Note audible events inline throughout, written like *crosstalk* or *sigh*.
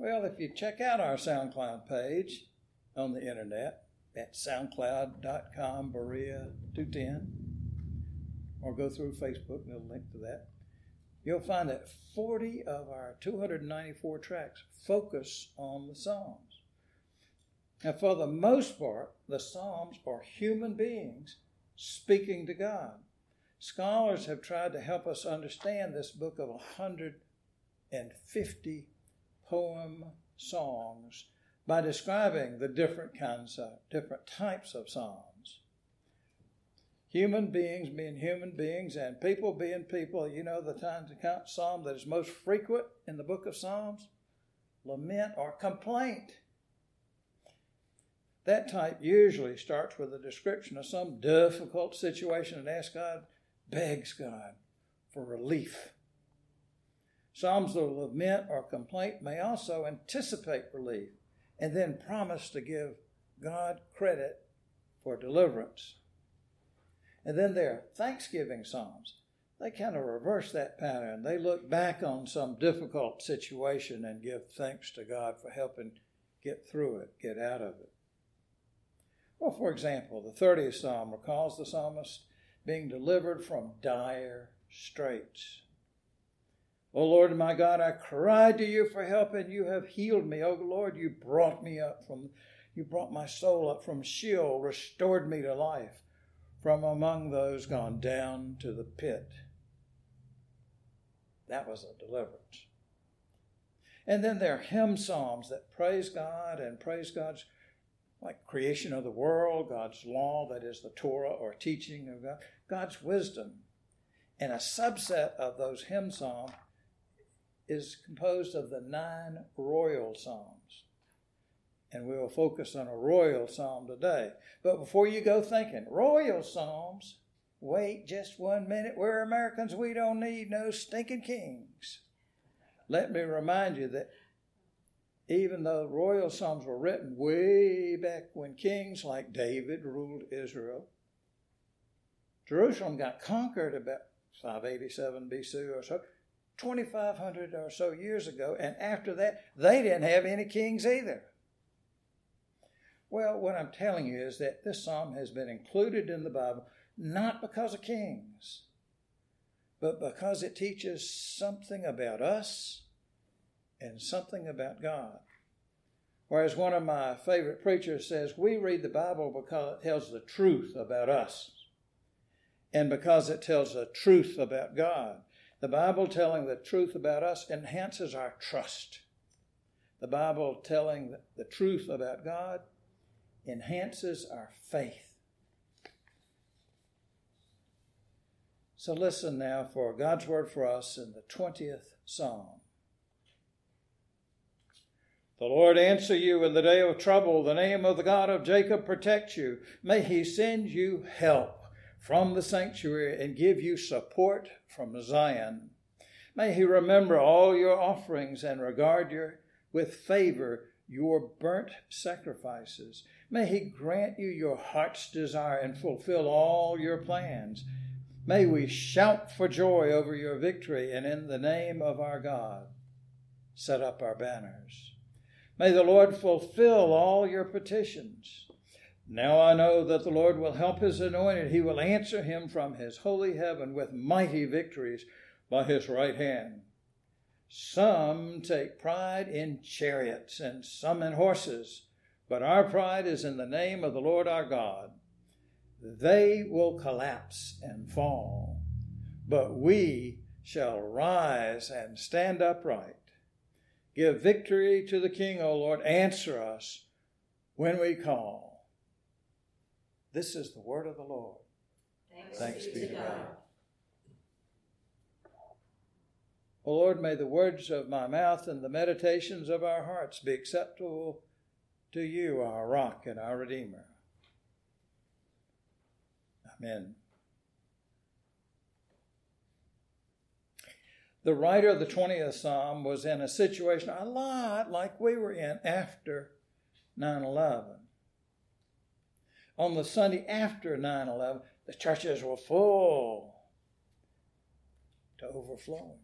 Well, if you check out our SoundCloud page on the internet at soundcloud.com, Berea 210, or go through Facebook, there's a link to that, you'll find that 40 of our 294 tracks focus on the Psalms. Now, for the most part, the Psalms are human beings speaking to God. Scholars have tried to help us understand this book of 150 poem songs by describing the different kinds of different types of psalms. Human beings being human beings and people being people, you know the times of psalm that is most frequent in the book of Psalms? Lament or complaint. That type usually starts with a description of some difficult situation and asks God, begs God for relief. Psalms of lament or complaint may also anticipate relief and then promise to give God credit for deliverance. And then there are thanksgiving psalms. They kind of reverse that pattern. They look back on some difficult situation and give thanks to God for helping get through it, get out of it. Well, for example, the 30th psalm recalls the psalmist being delivered from dire straits. O Lord my God, I cried to you for help and you have healed me. O Lord, you brought me up from, you brought my soul up from Sheol, restored me to life from among those gone down to the pit. That was a deliverance. And then there are hymn psalms that praise God and praise God's like creation of the world, God's law, that is the Torah or teaching of God, God's wisdom. And a subset of those hymn psalms is composed of the nine royal psalms. And we will focus on a royal psalm today. But before you go thinking, royal psalms, wait just one minute. We're Americans, we don't need no stinking kings. Let me remind you that even though royal psalms were written way back when kings like David ruled Israel, Jerusalem got conquered about 587 BC or so, 2,500 or so years ago, and after that, they didn't have any kings either. Well, what I'm telling you is that this psalm has been included in the Bible not because of kings, but because it teaches something about us and something about God. Whereas one of my favorite preachers says, we read the Bible because it tells the truth about us and because it tells the truth about God. The Bible telling the truth about us enhances our trust. The Bible telling the truth about God enhances our faith. So listen now for God's word for us in the 20th Psalm. The Lord answer you in the day of trouble. The name of the God of Jacob protect you. May he send you help from the sanctuary and give you support from Zion. May he remember all your offerings and regard your, with favor your burnt sacrifices. May he grant you your heart's desire and fulfill all your plans. May we shout for joy over your victory and in the name of our God set up our banners. May the Lord fulfill all your petitions. Now I know that the Lord will help his anointed. He will answer him from his holy heaven with mighty victories by his right hand. Some take pride in chariots and some in horses, but our pride is in the name of the Lord our God. They will collapse and fall, but we shall rise and stand upright. Give victory to the King, O Lord. Answer us when we call. This is the word of the Lord. Thanks, Thanks be to God. God. O Lord, may the words of my mouth and the meditations of our hearts be acceptable to you, our rock and our Redeemer. Amen. The writer of the 20th Psalm was in a situation a lot like we were in after 9 11 on the Sunday after 9 11, the churches were full to overflowing.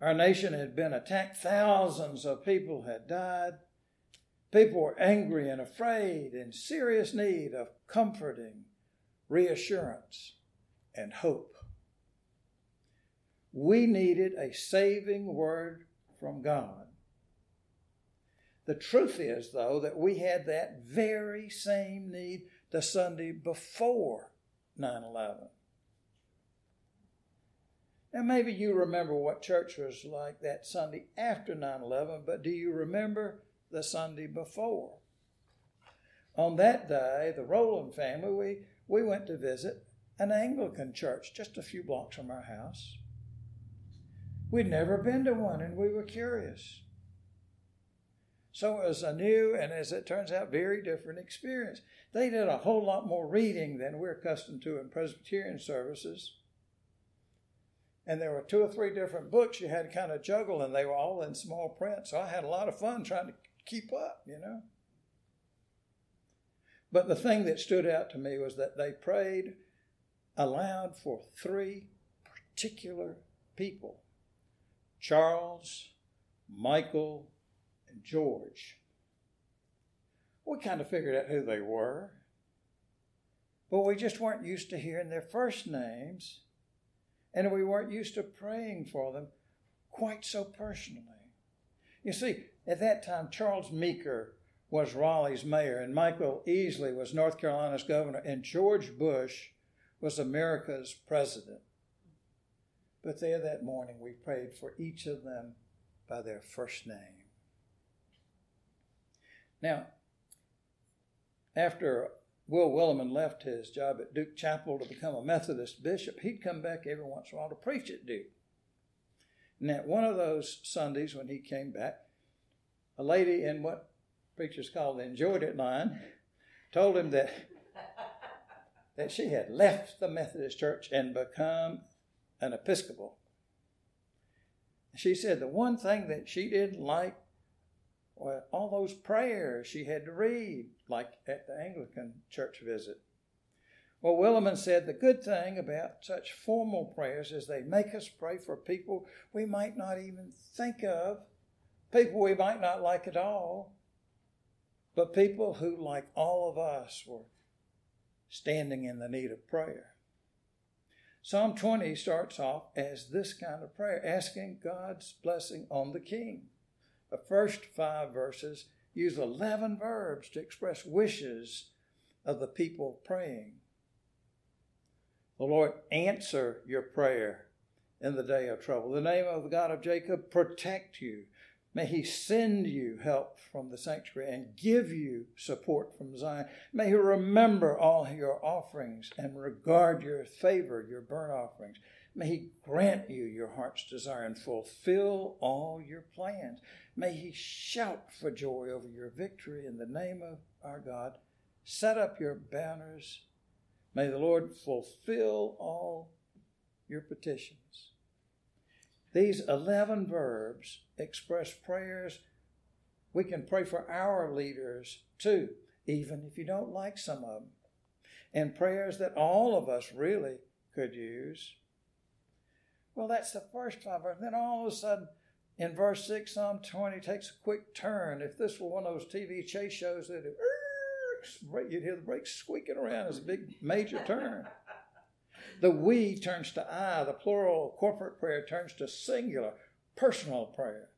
Our nation had been attacked, thousands of people had died. People were angry and afraid, in serious need of comforting, reassurance, and hope. We needed a saving word from God. The truth is, though, that we had that very same need the Sunday before 9 11. Now, maybe you remember what church was like that Sunday after 9 11, but do you remember the Sunday before? On that day, the Rowland family, we, we went to visit an Anglican church just a few blocks from our house. We'd never been to one and we were curious. So it was a new and, as it turns out, very different experience. They did a whole lot more reading than we're accustomed to in Presbyterian services. And there were two or three different books you had to kind of juggle, and they were all in small print. So I had a lot of fun trying to keep up, you know. But the thing that stood out to me was that they prayed aloud for three particular people Charles, Michael, and George. We kind of figured out who they were, but we just weren't used to hearing their first names, and we weren't used to praying for them quite so personally. You see, at that time, Charles Meeker was Raleigh's mayor, and Michael Easley was North Carolina's governor, and George Bush was America's president. But there that morning, we prayed for each of them by their first name. Now, after Will Willimon left his job at Duke Chapel to become a Methodist bishop, he'd come back every once in a while to preach at Duke. And at one of those Sundays when he came back, a lady in what preachers call the enjoyed it line told him that, *laughs* that she had left the Methodist church and become an Episcopal. She said the one thing that she didn't like all those prayers she had to read, like at the Anglican church visit. Well, Willimon said the good thing about such formal prayers is they make us pray for people we might not even think of, people we might not like at all, but people who, like all of us, were standing in the need of prayer. Psalm 20 starts off as this kind of prayer, asking God's blessing on the king. The first five verses use 11 verbs to express wishes of the people praying. The Lord answer your prayer in the day of trouble. The name of the God of Jacob protect you. May he send you help from the sanctuary and give you support from Zion. May he remember all your offerings and regard your favor, your burnt offerings. May he grant you your heart's desire and fulfill all your plans. May he shout for joy over your victory in the name of our God. Set up your banners. May the Lord fulfill all your petitions. These 11 verbs express prayers. We can pray for our leaders too, even if you don't like some of them. And prayers that all of us really could use. Well, that's the first five. Then all of a sudden, in verse 6, Psalm 20 takes a quick turn. If this were one of those TV chase shows that you'd hear the brakes squeaking around as a big major turn. *laughs* The we turns to I. The plural corporate prayer turns to singular personal prayer.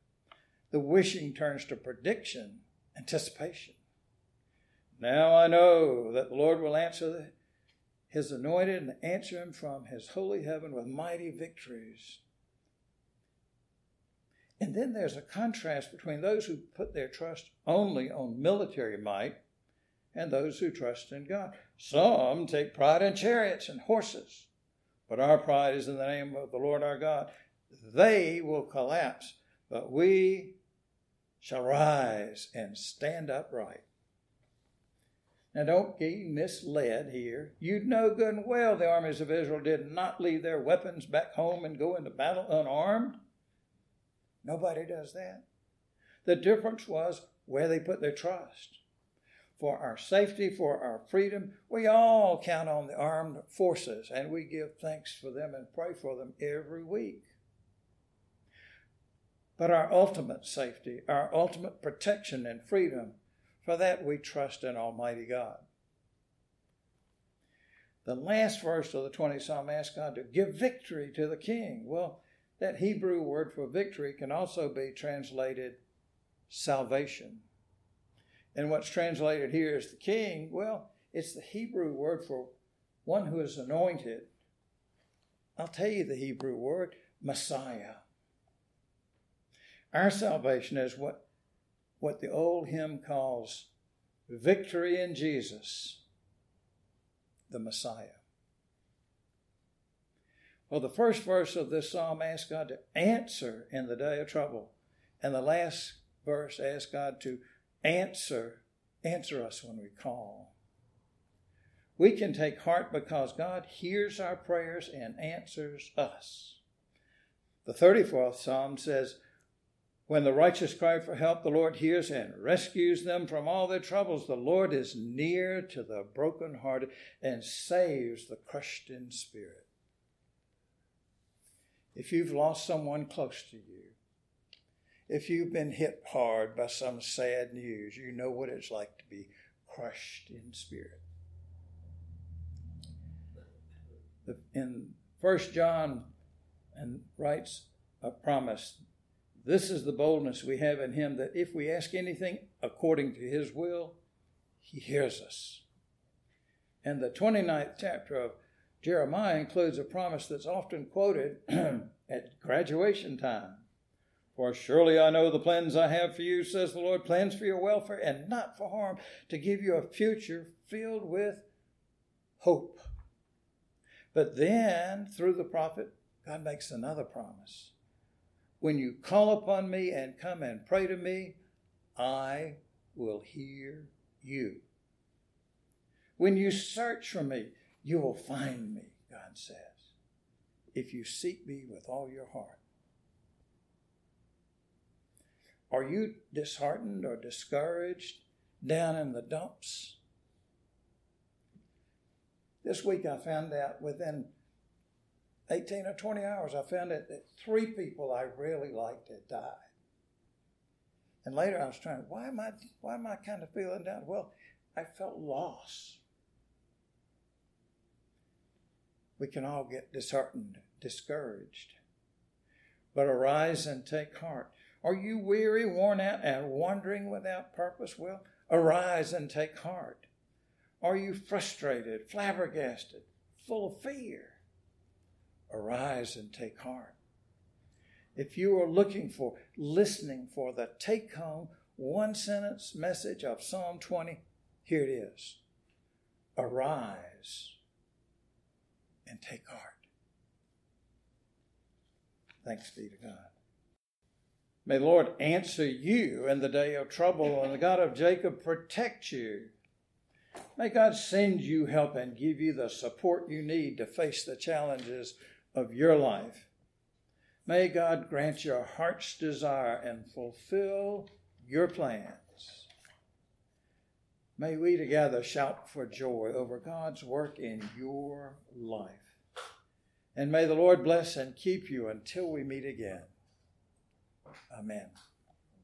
The wishing turns to prediction, anticipation. Now I know that the Lord will answer his anointed and answer him from his holy heaven with mighty victories. And then there's a contrast between those who put their trust only on military might and those who trust in God. Some take pride in chariots and horses, but our pride is in the name of the Lord our God. They will collapse, but we shall rise and stand upright. Now, don't get misled here. You know good and well the armies of Israel did not leave their weapons back home and go into battle unarmed. Nobody does that. The difference was where they put their trust. For our safety, for our freedom, we all count on the armed forces and we give thanks for them and pray for them every week. but our ultimate safety, our ultimate protection and freedom. For that we trust in Almighty God. The last verse of the 20th Psalm asks God to give victory to the king. Well, that Hebrew word for victory can also be translated salvation. And what's translated here is the king, well, it's the Hebrew word for one who is anointed. I'll tell you the Hebrew word, Messiah. Our salvation is what, what the old hymn calls victory in Jesus, the Messiah. Well, the first verse of this psalm asks God to answer in the day of trouble. And the last verse asks God to answer, answer us when we call. We can take heart because God hears our prayers and answers us. The 34th Psalm says, When the righteous cry for help, the Lord hears and rescues them from all their troubles. The Lord is near to the brokenhearted and saves the crushed in spirit. If you've lost someone close to you, if you've been hit hard by some sad news, you know what it's like to be crushed in spirit. In First John, and writes a promise. This is the boldness we have in Him that if we ask anything according to His will, He hears us. And the 29th chapter of Jeremiah includes a promise that's often quoted *clears throat* at graduation time. For surely I know the plans I have for you, says the Lord, plans for your welfare and not for harm, to give you a future filled with hope. But then, through the prophet, God makes another promise. When you call upon me and come and pray to me, I will hear you. When you search for me, you will find me, God says, if you seek me with all your heart. Are you disheartened or discouraged down in the dumps? This week I found out within 18 or 20 hours, I found out that three people I really liked had died. And later I was trying, why am I, why am I kind of feeling down? Well, I felt lost. We can all get disheartened, discouraged. But arise and take heart. Are you weary, worn out, and wandering without purpose? Well, arise and take heart. Are you frustrated, flabbergasted, full of fear? Arise and take heart. If you are looking for, listening for the take home one sentence message of Psalm 20, here it is Arise and take heart. Thanks be to God. May the Lord answer you in the day of trouble, and the God of Jacob protect you. May God send you help and give you the support you need to face the challenges of your life. May God grant your heart's desire and fulfill your plans. May we together shout for joy over God's work in your life. And may the Lord bless and keep you until we meet again. Amen.